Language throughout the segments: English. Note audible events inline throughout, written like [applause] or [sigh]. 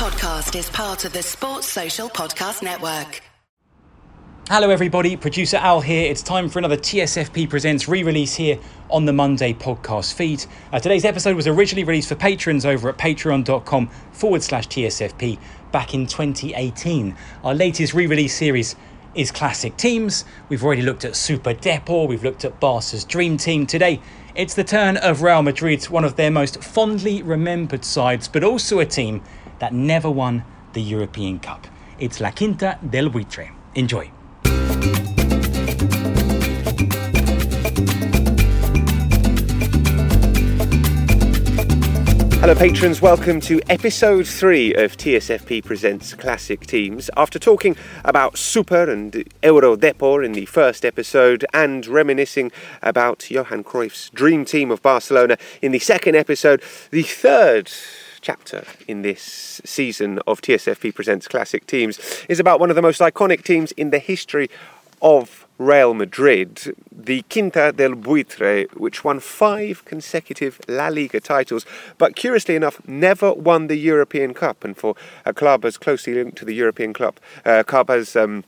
podcast is part of the Sports Social Podcast Network. Hello, everybody. Producer Al here. It's time for another TSFP Presents re release here on the Monday podcast feed. Uh, today's episode was originally released for patrons over at patreon.com forward slash TSFP back in 2018. Our latest re release series is Classic Teams. We've already looked at Super Depor, we've looked at Barca's Dream Team. Today, it's the turn of Real Madrid, one of their most fondly remembered sides, but also a team that never won the European Cup. It's La Quinta del Buitre. Enjoy. Hello, patrons. Welcome to episode three of TSFP Presents Classic Teams. After talking about Super and Euro Depor in the first episode and reminiscing about Johan Cruyff's dream team of Barcelona in the second episode, the third chapter in this season of TSFP Presents Classic Teams is about one of the most iconic teams in the history of Real Madrid, the Quinta del Buitre, which won five consecutive La Liga titles, but curiously enough, never won the European Cup. And for a club as closely linked to the European club, uh, club as um,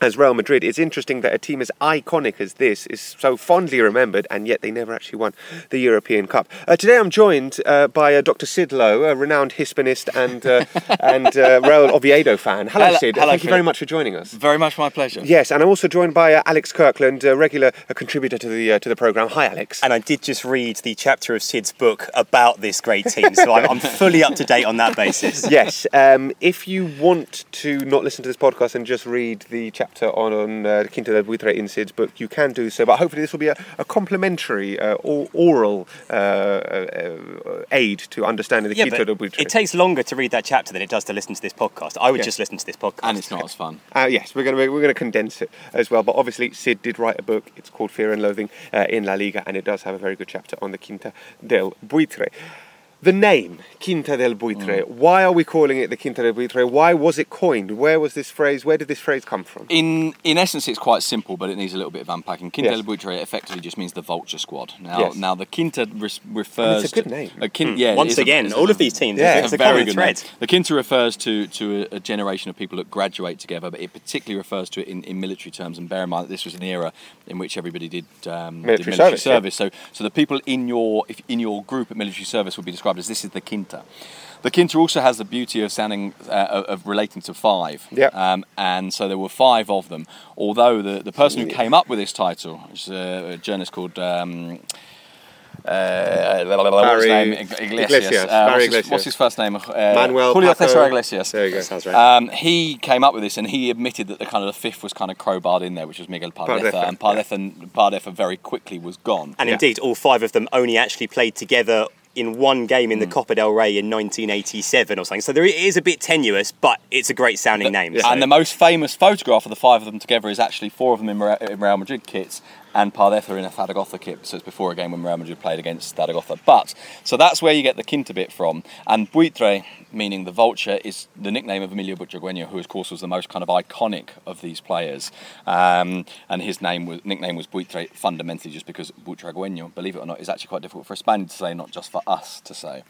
as Real Madrid, it's interesting that a team as iconic as this is so fondly remembered, and yet they never actually won the European Cup. Uh, today, I'm joined uh, by uh, Dr. Sid Lowe, a renowned Hispanist and uh, [laughs] and uh, Real Oviedo fan. Hello, Hello- Sid. hello, Thank you very much for joining us. Very much my pleasure. Yes, and I'm also joined by uh, Alex Kirkland, a regular a contributor to the uh, to the program. Hi, Alex. And I did just read the chapter of Sid's book about this great team, so I'm, I'm fully up to date on that basis. [laughs] yes, um, if you want to not listen to this podcast and just read the chapter on on uh, Quinta del Buitre in Sid's book, you can do so. But hopefully, this will be a, a complementary uh, or, oral uh, uh, uh, aid to understanding the Yeah, Quinta del but Buitre. it takes longer to read that chapter than it does to listen to this podcast. I would Yeah. just listen to this podcast. And it's not as fun. Uh, yes, we're going to we're going to condense it as well. But obviously, Sid did write a book. It's called Fear and Loathing uh, in La Liga, and it does have a very good chapter on the Quinta del Buitre. The name Quinta del Buitre. Mm. Why are we calling it the Quinta del Buitre? Why was it coined? Where was this phrase? Where did this phrase come from? In in essence, it's quite simple, but it needs a little bit of unpacking. Quinta Yes. del Buitre effectively just means the vulture squad. Now, Yes. now the Quinta res- refers. it's a good to, name. a quin- yeah, Once is a- again, all a- of these teams, Yeah. it's, It's a a very good thread. name. The Quinta refers to, to a, a generation of people that graduate together, but it particularly refers to it in, in military terms. And bear in mind that this was an era in which everybody did, um, did Military military service, yeah. So, so the people in your if, in your group at military service would be described as this is the Quinta. The Quinta also has the beauty of sounding uh, of relating to five. Yeah. Um, and so there were five of them. Although the, the person who came up with this title which is uh, a journalist called. Um, uh, what was his Barry name? Iglesias. Iglesias. Uh, Barry what's, his, Iglesias. what's his first name? Uh, Manuel Julio Paco- Cesar Iglesias. There you go. Sounds right. Um, he came up with this and he admitted that the kind of the fifth was kind of crowbarred in there, which was Miguel Pardeza, and Pardeza, Pardeza very quickly was gone. And Yeah. indeed, all five of them only actually played together in one game in the mm. Copa del Rey in 1987 or something. So there it is a bit tenuous, but it's a great sounding name. so- And the most famous photograph of the five of them together is actually four of them in Real Madrid kits and Pardeza in a Zaragoza kit. So it's before a game when Real Madrid played against Zaragoza. But so that's where you get the Quinta bit from. And Buitre, meaning the vulture, is the nickname of Emilio Butragueño, who of course was the most kind of iconic of these players. Um, and his name was nickname was Buitre fundamentally just because Butragueño, believe it or not, is actually quite difficult for a Spaniard to say, not just for us to say.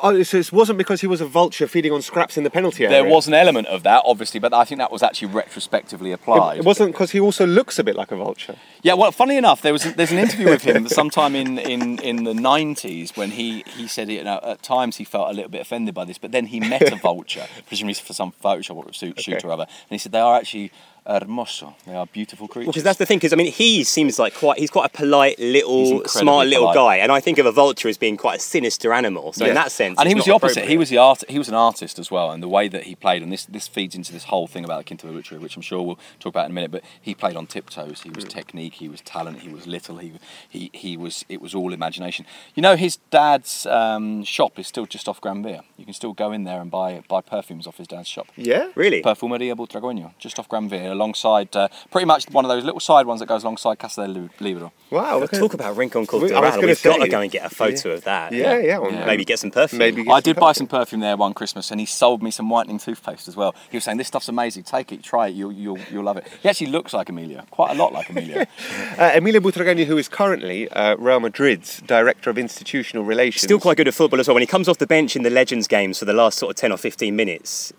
Oh, so it wasn't because he was a vulture feeding on scraps in the penalty area. There was an element of that, obviously, but I think that was actually retrospectively applied. It, it wasn't because he also looks a bit like a vulture. Yeah, well, funny enough, there was there's an interview with him [laughs] sometime in, in, in the '90s when he, he said you know, at times he felt a little bit offended by this, but then he met a [laughs] vulture, presumably for some Photoshop shoot, shoot or other, and he said they are actually hermoso, they are beautiful creatures. Because that's the thing. Because I mean, he seems like quite. He's quite a polite little, smart little polite. guy, and I think of a vulture as being quite a sinister animal. So Yeah. in that sense, and he was the opposite. He was the art. He was an artist as well, and the way that he played, and this this feeds into this whole thing about the Quinto Lucha, which I'm sure we'll talk about in a minute. But he played on tiptoes. He was technique. He was talent. He was little. He he he was. It was all imagination. You know, his dad's um, shop is still just off Gran Via. You can still go in there and buy buy perfumes off his dad's shop. Yeah. really. Perfumeria Butragueño, just off Gran Via, alongside uh, pretty much one of those little side ones that goes alongside Casa del Libro. Wow. look at- Talk about Rincon I was Cultural. We've got to go and get a photo of that. Yeah, yeah. well, Maybe get some perfume. Maybe get I some did buy some perfume there one Christmas, and he sold me some whitening toothpaste as well. He was saying, "This stuff's amazing. Take it, try it. You'll you'll, you'll love it." He actually looks like Emilio, quite a lot like Emilio. [laughs] Uh, Emilio Butragueño, who is currently uh, Real Madrid's director of institutional relations. Still quite good at football as well. When he comes off the bench in the Legends games for the last sort of 10 or 15 minutes,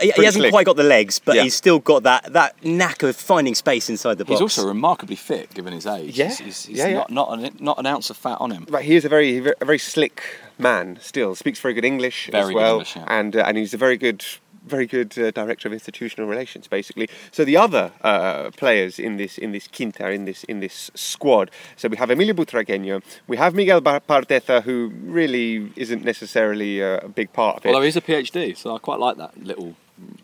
he- he hasn't slick. quite got the legs, but Yeah. he's still got that, that knack of finding space inside the box. He's also remarkably fit given his age. Yeah, he's, he's, he's yeah, yeah. not not an, not an ounce of fat on him. Right, he is a very, a very slick man. Still speaks very good English Very as good well, English, yeah. and uh, and he's a very good, very good uh, director of institutional relations, basically. So the other uh, players in this in this quinta in this in this squad. So we have Emilio Butragueño, we have Miguel Bar- who really isn't necessarily uh, a big part of it. Although he's a PhD, so I quite like that little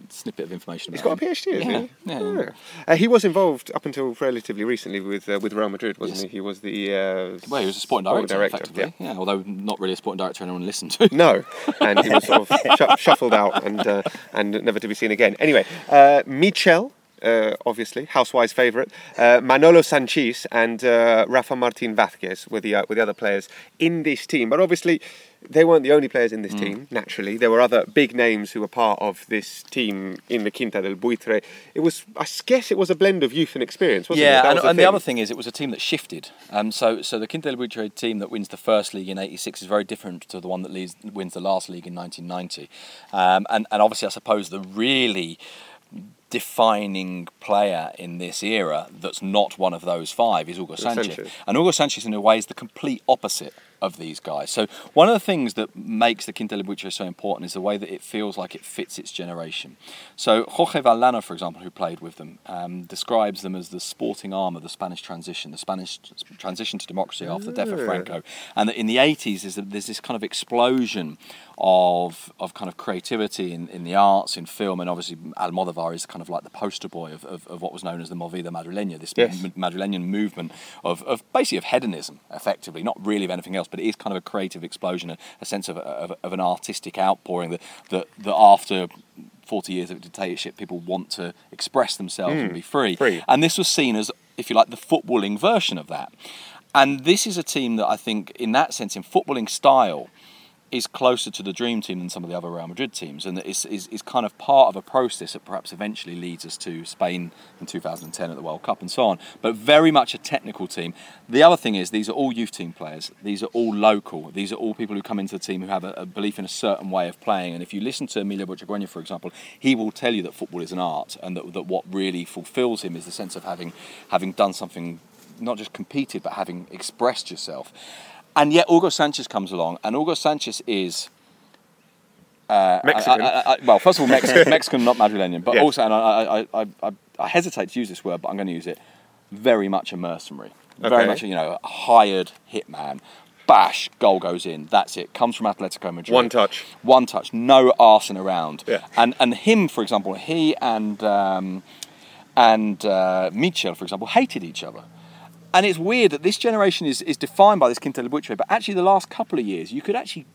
snippet of information. He's got a. PhD, isn't yeah, he? Yeah, yeah. Uh, he was involved up until relatively recently with uh, with Real Madrid, wasn't Yes. he? He was the uh, Well, he was a sporting director, director, effectively. Yeah. although not really a sporting director anyone listened to. No, [laughs] and he was sort of shuffled out and uh, and never to be seen again. Anyway, uh, Michel. Uh, obviously, Housewives' favourite, uh, Manolo Sanchís and uh, Rafa Martin Vázquez were the uh, were the other players in this team. But obviously, they weren't the only players in this team. Naturally, there were other big names who were part of this team in the Quinta del Buitre. It was, I guess, it was a blend of youth and experience, wasn't it? Yeah, and, the and the other thing is, it was a team that shifted. Um, so, so the Quinta del Buitre team that wins the first league in '86 is very different to the one that leads, wins the last league in 1990. Um, and, and obviously, I suppose the really defining player in this era that's not one of those five is Hugo Sanchez. Sanchez. And Hugo Sanchez, in a way, is the complete opposite of these guys. So one of the things that makes the del so important is the way that it feels like it fits its generation. So Jorge Valdano, for example, who played with them, um, describes them as the sporting arm of the Spanish transition, the Spanish transition to democracy after the death of Franco. And that in the 80s, there's, there's this kind of explosion of, of kind of creativity in, in the arts, in film, and obviously Almodovar is kind of like the poster boy of, of, of what was known as the Movida Madrileña, this Yes. Madrileñan movement of, of basically of hedonism, effectively, not really of anything else, but it is kind of a creative explosion, a, a sense of, of, of an artistic outpouring that, that, that after 40 years of dictatorship, people want to express themselves and hmm. be free. free. And this was seen as, if you like, the footballing version of that. And this is a team that I think, in that sense, in footballing style, is closer to the dream team than some of the other Real Madrid teams, and is, is, is kind of part of a process that perhaps eventually leads us to Spain in 2010 at the World Cup and so on. But very much a technical team. The other thing is these are all youth team players. These are all local. These are all people who come into the team who have a, a belief in a certain way of playing. And if you listen to Emilio Butragueño, for example, he will tell you that football is an art, and that, that what really fulfills him is the sense of having having done something, not just competed, but having expressed yourself. And yet, Hugo Sanchez comes along, and Hugo Sanchez is. Uh, Mexican. I- I- I- well, first of all, Mexican, [laughs] Mexican not Madrileñan, but Yes. also, and I, I, I, I, I hesitate to use this word, but I'm going to use it. Very much a mercenary, very much, a, you know, a hired hitman. Bash, goal goes in. That's it. Comes from Atletico Madrid. One touch. One touch. No arsing around. Yeah. And and him, for example, he and um, and uh, Michel, for example, hated each other. And it's weird that this generation is, is defined by this Quinta Buitre, but actually the last couple of years, you could actually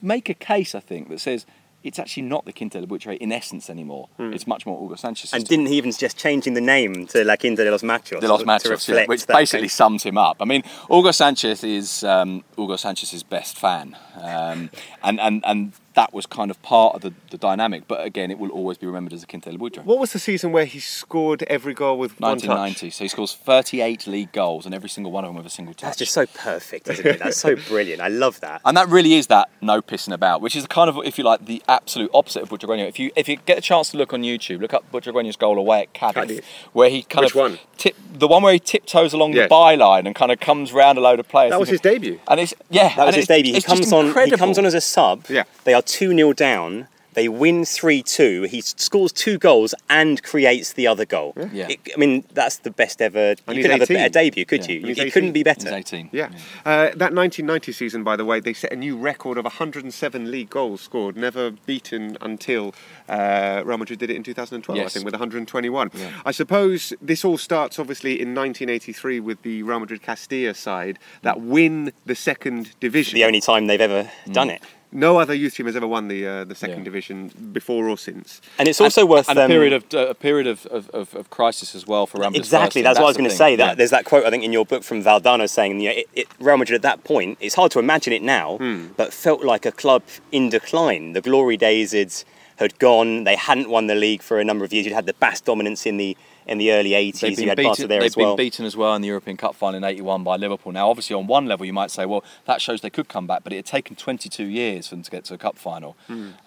make a case, I think, that says it's actually not the Quinta Buitre in essence anymore. It's much more Hugo Sanchez. And didn't he even suggest changing the name to La Quinta de los Machos? De los Machos, yeah, which basically change? sums him up. I mean, Hugo Sanchez is um, Hugo Sanchez's best fan, um, and and and that was kind of part of the, the dynamic. But again, it will always be remembered as a Quinta del Buitre. What was the season where he scored every goal with one touch? 1990. So he scores 38 league goals, and every single one of them with a single touch. That's just so perfect, isn't it? That's so [laughs] brilliant. I love that. And that really is that no pissing about, which is kind of, if you like, the absolute opposite of Butragueño. If you if you get a chance to look on YouTube, look up Butragueño's goal away at Cadiz, Cadiz. where he kind Which of one? Tip, the one where he tiptoes along Yes. the byline and kind of comes round a load of players. That was his debut. And it's yeah, That was his debut. He comes on. He comes on as a sub. Yeah. They are two 0 down. They win three two. He scores two goals and creates the other goal. Yeah. It- I mean, that's the best ever. And you he's could have a better debut, could Yeah. you? It 18. couldn't be He's better. 18. Yeah. Uh, that 1990 season, by the way, they set a new record of 107 league goals scored, never beaten until uh, Real Madrid did it in 2012, I think, with 121. I suppose this all starts, obviously, in 1983 with the Real Madrid Castilla side that win the second division. The only time they've ever Mm. done it. No other youth team has ever won the uh, the second Yeah. division before or since. And it's also worth and a um, period of uh, a period of, of, of, of crisis as well for Real Madrid's Exactly, first that's what I was going to say. That Yeah. there's that quote I think in your book from Valdano saying, you know, it, it, Real Madrid at that point, it's hard to imagine it now, Hmm. but felt like a club in decline. The glory days had had gone. They hadn't won the league for a number of years. You'd had the Basque dominance in the in the early 80s. They've you been, had Barca beaten, there they've as well. been beaten as well in the European Cup final in '81 by Liverpool. Now, obviously, on one level, you might say, well, that shows they could come back, but it had taken 22 years for them to get to a cup final,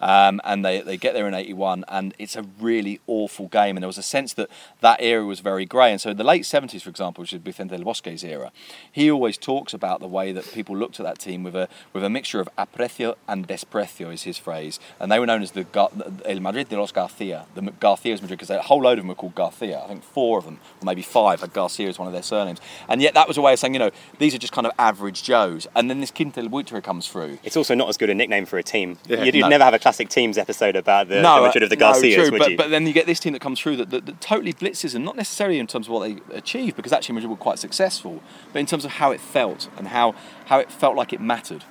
um, and they, they get there in '81, and it's a really awful game. And there was a sense that that era was very grey. And so, in the late '70s, for example, which is Vicente del Bosque's era, he always talks about the way that people looked at that team with a with a mixture of aprecio and desprecio, is his phrase, and they were known as the Gar- El Madrid de los Garcia, the M- Garcia's Madrid, because a whole load of them were called Garcia. I think four of them, or maybe five, had Garcia as one of their surnames. And yet that was a way of saying, you know, these are just kind of average Joes. And then this Quinta del Buitre comes through. It's also not as good a nickname for a team. Yeah. You'd, you'd No. never have a classic teams episode about the, Madrid of the no, Garcias, true, would but, you? but then you get this team that comes through that, that, that totally blitzes and not necessarily in terms of what they achieved, because actually Madrid were quite successful, but in terms of how it felt and how, how it felt like it mattered.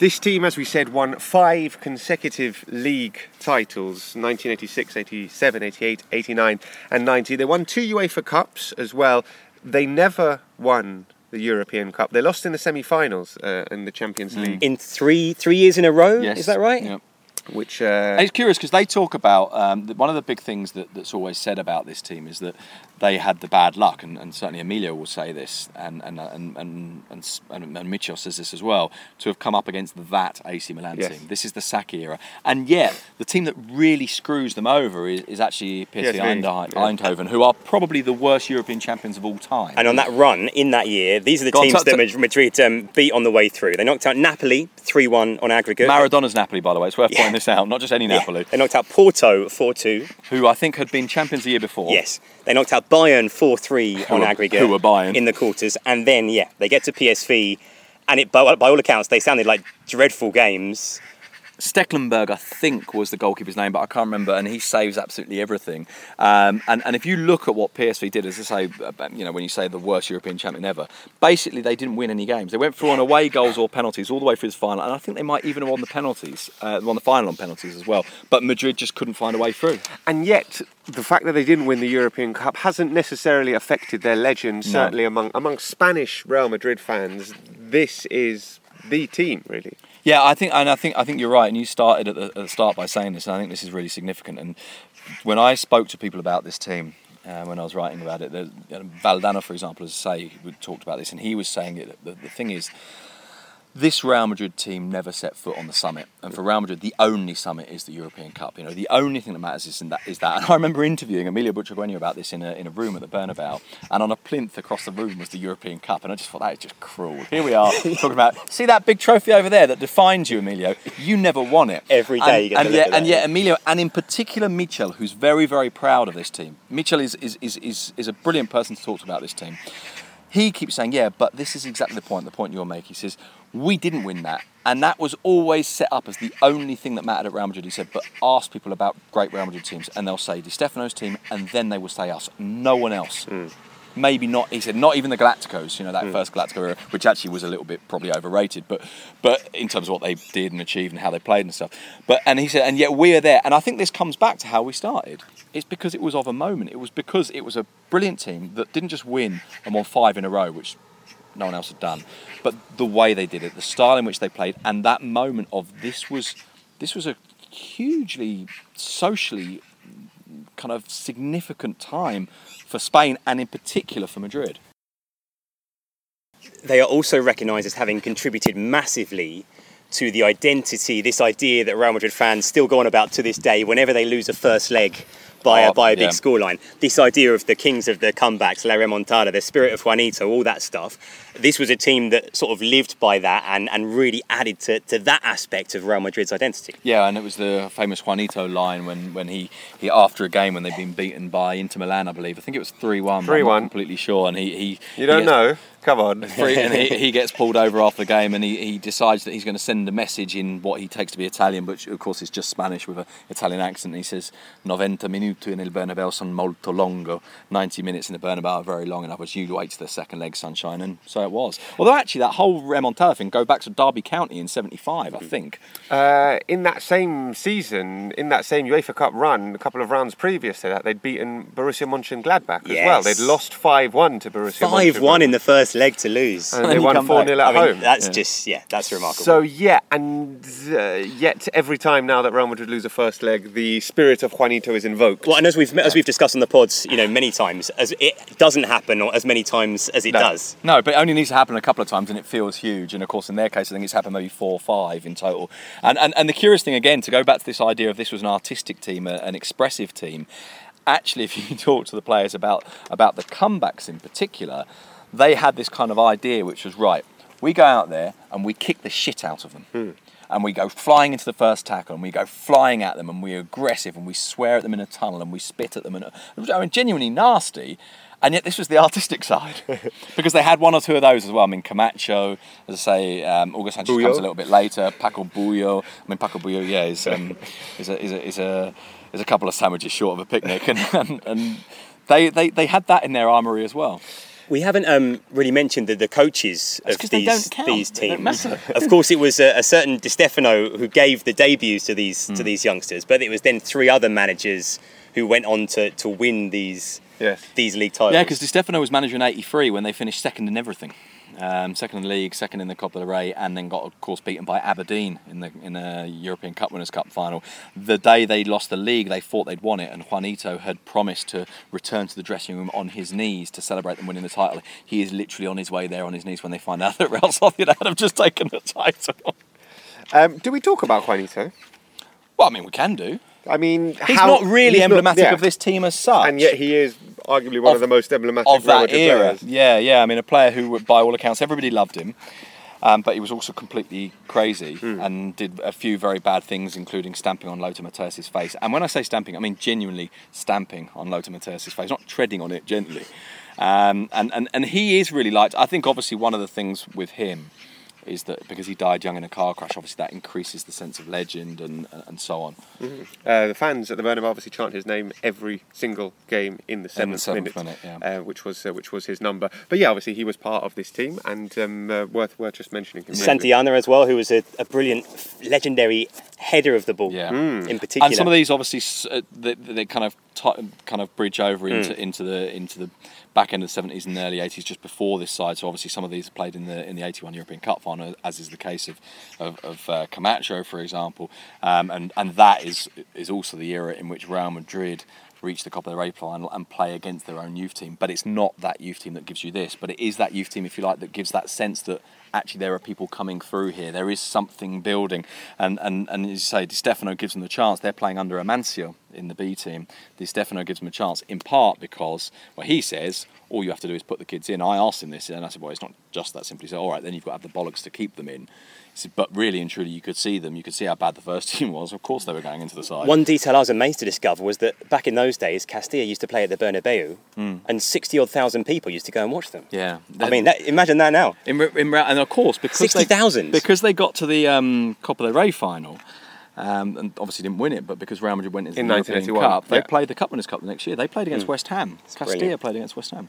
This team, as we said, won five consecutive league titles 1986, 87, 88, 89, and 90. They won two UEFA Cups as well. They never won the European Cup. They lost in the semi finals uh, in the Champions League, in three three years in a row, Yes. is that right? Yeah. Which. Uh, it's curious because they talk about um, that one of the big things that, that's always said about this team is that they had the bad luck, and, and certainly Emilio will say this, and and and and and, and, says this as well, to have come up against that AC Milan Yes. team. This is the Sacchi era, and yet the team that really screws them over is, is actually PSV PSV, Eindhoven, yeah. Eindhoven, who are probably the worst European champions of all time. And on that run in that year, these are the Go on, teams t- that Madrid um, beat on the way through. They knocked out Napoli 3 1 on aggregate. Maradona's Napoli, by the way, it's worth Yeah. pointing this out, not just any Yeah. Napoli, They knocked out Porto 4 2. who I think had been champions the year before. Yes. They knocked out Bayern 4 3 on were- aggregate. who were Bayern. In the quarters. And then, yeah, they get to PSV. And it, by, by all accounts, they sounded like dreadful games. Stecklenberg, I think, was the goalkeeper's name, but I can't remember. And he saves absolutely everything. Um, and, and if you look at what PSV did, as I say, you know, when you say the worst European champion ever, basically they didn't win any games. They went through on away [laughs] goals or penalties all the way through the final, and I think they might even have won the penalties, uh, won the final on penalties as well. But Madrid just couldn't find a way through. And yet, the fact that they didn't win the European Cup hasn't necessarily affected their legend. Certainly among among Spanish Real Madrid fans, this is the team, really. Yeah, I think, and I think, I think you're right. And you started at the, at the start by saying this, and I think this is really significant. And when I spoke to people about this team, uh, when I was writing about it, the, you Valdano, for example, as I say, we talked about this, and he was saying it. The, the thing is, this Real Madrid team never set foot on the summit, and for Real Madrid, the only summit is the European Cup. You know, the only thing that matters is that. Is that. And I remember interviewing Emilio Butragueño about this in a in a room at the Bernabeu, and on a plinth across the room was the European Cup, and I just thought that is just cruel. Here we are [laughs] talking about see that big trophy over there that defines you, Emilio. You never won it Every day and, you get and yet, and yet yeah. Emilio, and in particular Michel, who's very very proud of this team. Michel is is, is, is is a brilliant person to talk to about this team he keeps saying, yeah, but this is exactly the point, the point you're making. He says, we didn't win that. And that was always set up as the only thing that mattered at Real Madrid. He said, but ask people about great Real Madrid teams, and they'll say Di Stefano's team, and then they will say us. No one else. Hmm. Maybe not. He said, not even the Galacticos. You know that hmm. first Galactico era, which actually was a little bit probably overrated, but but in terms of what they did and achieved and how they played and stuff. But and he said, and yet we are there. And I think this comes back to how we started. It's because it was of a moment. It was because it was a brilliant team that didn't just win and won five in a row, which no one else had done, but the way they did it, the style in which they played, and that moment of this was this was a hugely socially kind of significant time for Spain and in particular for Madrid. they are also recognised as having contributed massively to the identity, this idea that Real Madrid fans still go on about to this day whenever they lose a first leg by, a, Oh, by a big yeah. scoreline. This idea of the kings of the comebacks, La Remontada, the spirit of Juanito, all that stuff. This was a team that sort of lived by that and, and really added to, to that aspect of Real Madrid's identity. Yeah, and it was the famous Juanito line when, when he, he after a game when they'd been beaten by Inter Milan, I believe. I think it was three one. I'm 3-1. not completely sure. And he, he You don't he- know? Come on. [laughs] Free- and he, he gets pulled over after the game and he, he decides that he's going to send a message in what he takes to be Italian, which of course is just Spanish with an Italian accent. And he says, 90 minuti in il Bernabeu son molto longo. 90 minutes in the Bernabeu are very long enough, which you wait to the second leg sunshine. And so it was. Although actually that whole remontada thing go back to Derby County in 75, I think. Uh, in that same season, in that same UEFA Cup run, a couple of rounds previous to that, they'd beaten Borussia Mönchengladbach as well. They'd lost 5-1 to Borussia Five one Mönchengladbach. in the first leg to lose. And And they won 4 back. 0 at I mean, home. that's just yeah, that's remarkable. So yeah, and uh, yet every time now that Real Madrid lose a first leg, the spirit of Juanito is invoked. Well, and as we've as we've discussed on the pods, you know, many times, as it doesn't happen or as many times as it No. does. No, but it only needs to happen a couple of times and it feels huge. And of course, in their case, I think it's happened maybe four or five in total. And, and, and the curious thing, again, to go back to this idea of this was an artistic team, an expressive team, actually, if you [laughs] talk to the players about, about the comebacks in particular, they had this kind of idea which was right, we go out there and we kick the shit out of them. And we go flying into the first tackle, and we go flying at them, and we're aggressive, and we swear at them in a tunnel, and we spit at them, and I mean, genuinely nasty. And yet, this was the [laughs] artistic side [laughs] because they had one or two of those as well. I mean, Camacho, as I say, um, August Sanchez Buyo. comes a little bit later. Paco Buyo, I mean, Paco Buyo, yeah, is, um, [laughs] is, a, is, a, is, a, is a couple of sandwiches short of a picnic. And, and, and they, they, they had that in their armoury as well. We haven't um, really mentioned the, the coaches That's of 'cause they these don't count. these They don't teams. of course, it was a, a certain Di Stefano who gave the debuts to these Hmm. to these youngsters, but it was then three other managers who went on to, to win these Yes. these league titles. Yeah, because Di Stefano was manager in '83 when they finished second in everything, um, second in the league, second in the Copa del Rey, and then got of course beaten by Aberdeen in the in the European Cup Winners' Cup final. The day they lost the league, they thought they'd won it, and Juanito had promised to return to the dressing room on his knees to celebrate them winning the title. He is literally on his way there on his knees when they find out [laughs] that Real Sociedad have just taken the title. Um, do we talk about Juanito? Well, I mean, we can do. I mean, He's how- not really he's not- emblematic yeah. of this team as such. and yet he is arguably one of, Of- the most emblematic of that era. players. Yeah, yeah. I mean, a player who, by all accounts, everybody loved him, um, but he was also completely crazy Hmm. and did a few very bad things, including stamping on Lothar Matthäus' face. And when I say stamping, I mean genuinely stamping on Lothar Matthäus' face, not treading on it gently. Um, and, and, and he is really liked. I think obviously one of the things with him is that because he died young in a car crash, obviously that increases the sense of legend and, and so on. Uh, the fans at the Bernabeu obviously chant his name every single game in the seventh, seventh minute, minute, yeah. uh, which was uh, which was his number. But yeah, obviously he was part of this team, and um, uh, worth worth just mentioning him. Santillana as well, who was a, a brilliant, legendary header of the ball. Yeah. in particular. And some of these obviously uh, they, they kind of ti kind of bridge over Hmm. into into the into the back end of the seventies and the early eighties, just before this side. So obviously some of these played in the in the eighty one European Cup final, as is the case of of, of uh, Camacho, for example, um, and and that is is also the era in which Real Madrid reach the Copa del Rey final and play against their own youth team. But it's not that youth team that gives you this, but it is that youth team, if you like, that gives that sense that actually there are people coming through here. There is something building. And and, and as you say, Di Stefano gives them the chance. They're playing under Amancio in the B team. Di Stefano gives them a chance in part because, well, he says, all you have to do is put the kids in. I asked him this, and I said, well, it's not just that simply. So, all right, then you've got to have the bollocks to keep them in. Said, but really and truly, you could see them. You could see how bad the first [laughs] team was. Of course, they were going into the side. One detail I was amazed to discover was that back in those days, Castilla used to play at the Bernabeu, hmm. and sixty odd thousand people used to go and watch them. Yeah, I mean, that, imagine that now. In, in, and of course, because they- 60,000? because they got to the um, Copa del Rey final, um, and obviously didn't win it, but because Real Madrid went into In the European 1981, Cup, they yeah. played the Cup Winners' Cup the next year. They played against West Ham. Castilla brilliant. played against West Ham.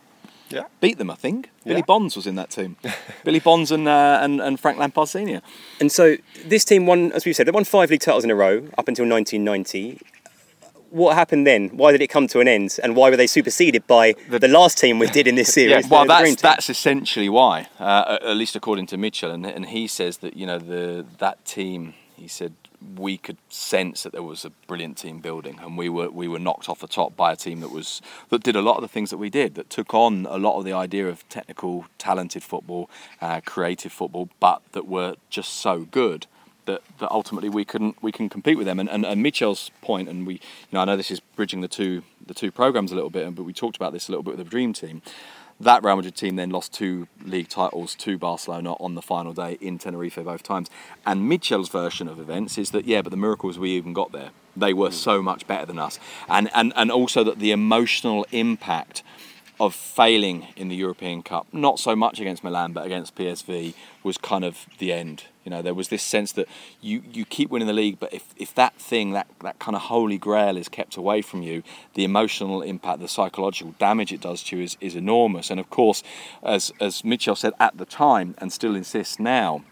Yeah. Beat them, I think. Billy Yeah. Bonds was in that team. [laughs] Billy Bonds and, uh, and and Frank Lampard Senior. And so this team won, as we said, they won five league titles in a row up until 1990. What happened then? Why did it come to an end? And why were they superseded by the, last team we did in this [laughs] series? Well, the- the Dream that's that's essentially why, uh, at least according to Michel, and, and he says that you know the that team. He said we could sense that there was a brilliant team building, and we were we were knocked off the top by a team that was that did a lot of the things that we did, that took on a lot of the idea of technical, talented football, uh, creative football, but that were just so good. That, that ultimately we couldn't we can compete with them and, and, and Michel's point and we you know I know this is bridging the two the two programs a little bit but we talked about this a little bit with the dream team that Real Madrid team then lost two league titles to Barcelona on the final day in Tenerife both times. And Michel's version of events is that yeah, but the miracles we even got there. They were mm. so much better than us, and and and also that the emotional impact of failing in the European Cup, not so much against Milan but against PSV, was kind of the end. You know, there was this sense that you, you keep winning the league, but if, if that thing, that, that kind of holy grail is kept away from you, the emotional impact, the psychological damage it does to you is, is enormous. And of course, as, as Michel said at the time and still insists now,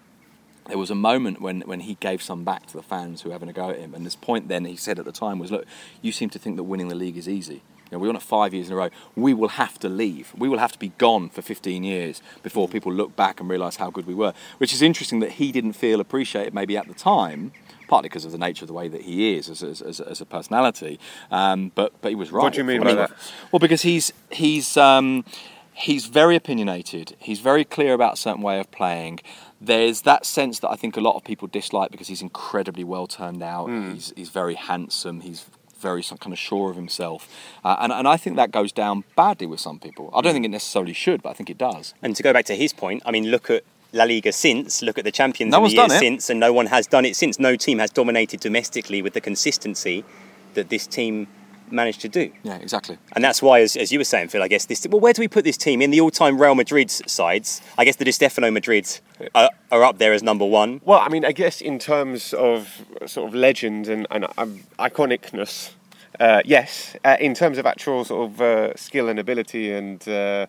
there was a moment when, when he gave some back to the fans who were having a go at him. And this point then he said at the time was, look, you seem to think that winning the league is easy. Know, we won it five years in a row. We will have to leave. We will have to be gone for 15 years before people look back and realise how good we were. Which is interesting that he didn't feel appreciated maybe at the time, partly because of the nature of the way that he is as, as, as, as a personality. Um, but but he was right. What do you mean by that? Well, because he's he's um, he's very opinionated. He's very clear about a certain way of playing. There's that sense that I think a lot of people dislike because he's incredibly well turned out. He's, he's very handsome. He's very some kind of sure of himself, uh, and and I think that goes down badly with some people. I don't think it necessarily should, but I think it does. And to go back to his point, I mean, look at La Liga since, look at the champions No the year since, and no one has done it since. No team has dominated domestically with the consistency that this team managed to do. Yeah, exactly. And that's why, as, as you were saying, Phil, I guess this. Well, where do we put this team in the all-time Real Madrid sides? I guess the Di Stefano Madrid are, are up there as number one. Well, I mean, I guess in terms of sort of legend and, and um, iconicness, uh, yes. Uh, in terms of actual sort of uh, skill and ability, and uh,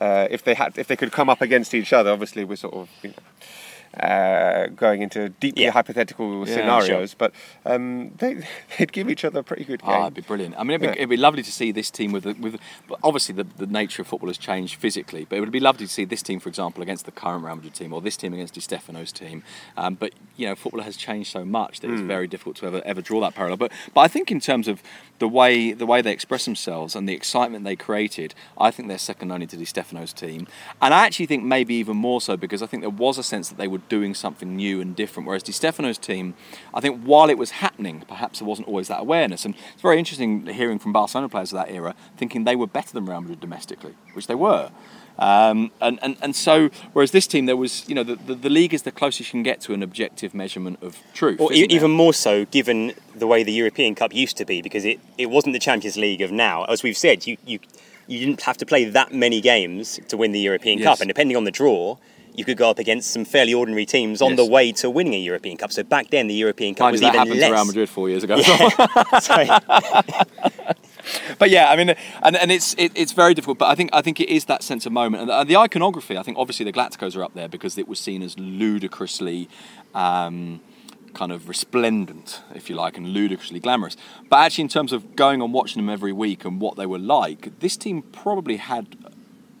uh, if they had, if they could come up against each other, obviously we're sort of you know, uh, going into deeply Yeah. hypothetical Yeah, scenarios, but um, they, [laughs] they'd give each other a pretty good game. Ah, it'd be brilliant. I mean, it'd be, Yeah. it'd be lovely to see this team with, the- with obviously the, the nature of football has changed physically, but it would be lovely to see this team, for example, against the current Real Madrid team, or this team against Di Stefano's team. Um, but you know, football has changed so much that it's very difficult to ever ever draw that parallel. But but I think in terms of the way the way they express themselves and the excitement they created, I think they're second only to Di Stefano's team, and I actually think maybe even more so because I think there was a sense that they were doing something new and different. Whereas Di Stefano's team, I think while it was happening, perhaps there wasn't always that awareness. And it's very interesting hearing from Barcelona players of that era thinking they were better than Real Madrid domestically, which they were. Um, and, and, and so, whereas this team, there was, you know, the, the, the league is the closest you can get to an objective measurement of truth. Or e- even more so, given the way the European Cup used to be, because it, it wasn't the Champions League of now. As we've said, you, you you didn't have to play that many games to win the European Yes. Cup, and depending on the draw, you could go up against some fairly ordinary teams on Yes. the way to winning a European Cup. So back then, the European Cup Mind was that even happened less. to Real Madrid four years ago. [laughs] So- [laughs] but yeah, I mean, and, and it's it, it's very difficult. But I think I think it is that sense of moment and the, the iconography. I think obviously the Galacticos are up there because it was seen as ludicrously. Um, kind of resplendent, if you like, and ludicrously glamorous. But actually, in terms of going and watching them every week and what they were like, this team probably had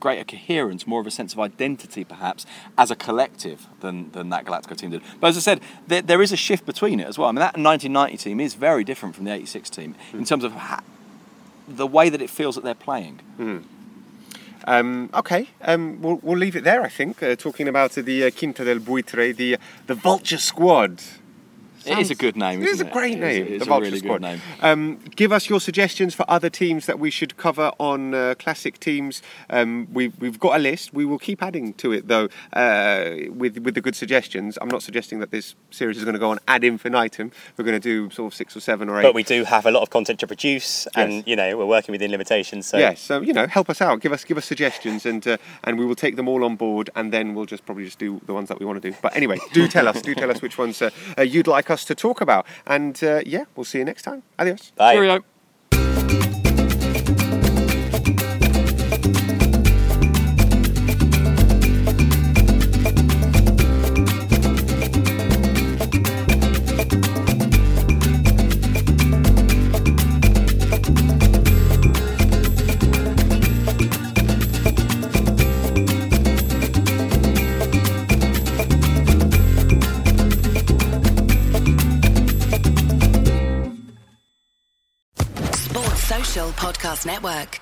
greater coherence, more of a sense of identity, perhaps, as a collective than, than that Galactico team did. But as I said, there, there is a shift between it as well. I mean, that 1990 team is very different from the 86 team in terms of ha- the way that it feels that they're playing. Um, okay, um, we'll, we'll leave it there. I think uh, talking about the uh, Quinta del Buitre, the the Vulture Squad. It is a good name, It is isn't a great It is- name. it is the a Vulture really Squad. name. Um, give us your suggestions for other teams that we should cover on uh, classic teams. Um, we, we've got a list. We will keep adding to it though uh, with with the good suggestions. I'm not suggesting that this series is going to go on ad infinitum. We're going to do sort of six or seven or eight. but we do have a lot of content to produce, Yes. and you know we're working within limitations. So Yes, so you know, help us out. Give us give us suggestions, and uh, and we will take them all on board, and then we'll just probably just do the ones that we want to do. But anyway, do tell us, do tell us which ones uh, uh, you'd like us to talk about, and uh, yeah, we'll see you next time. Adios. Bye. Cheerio. Network.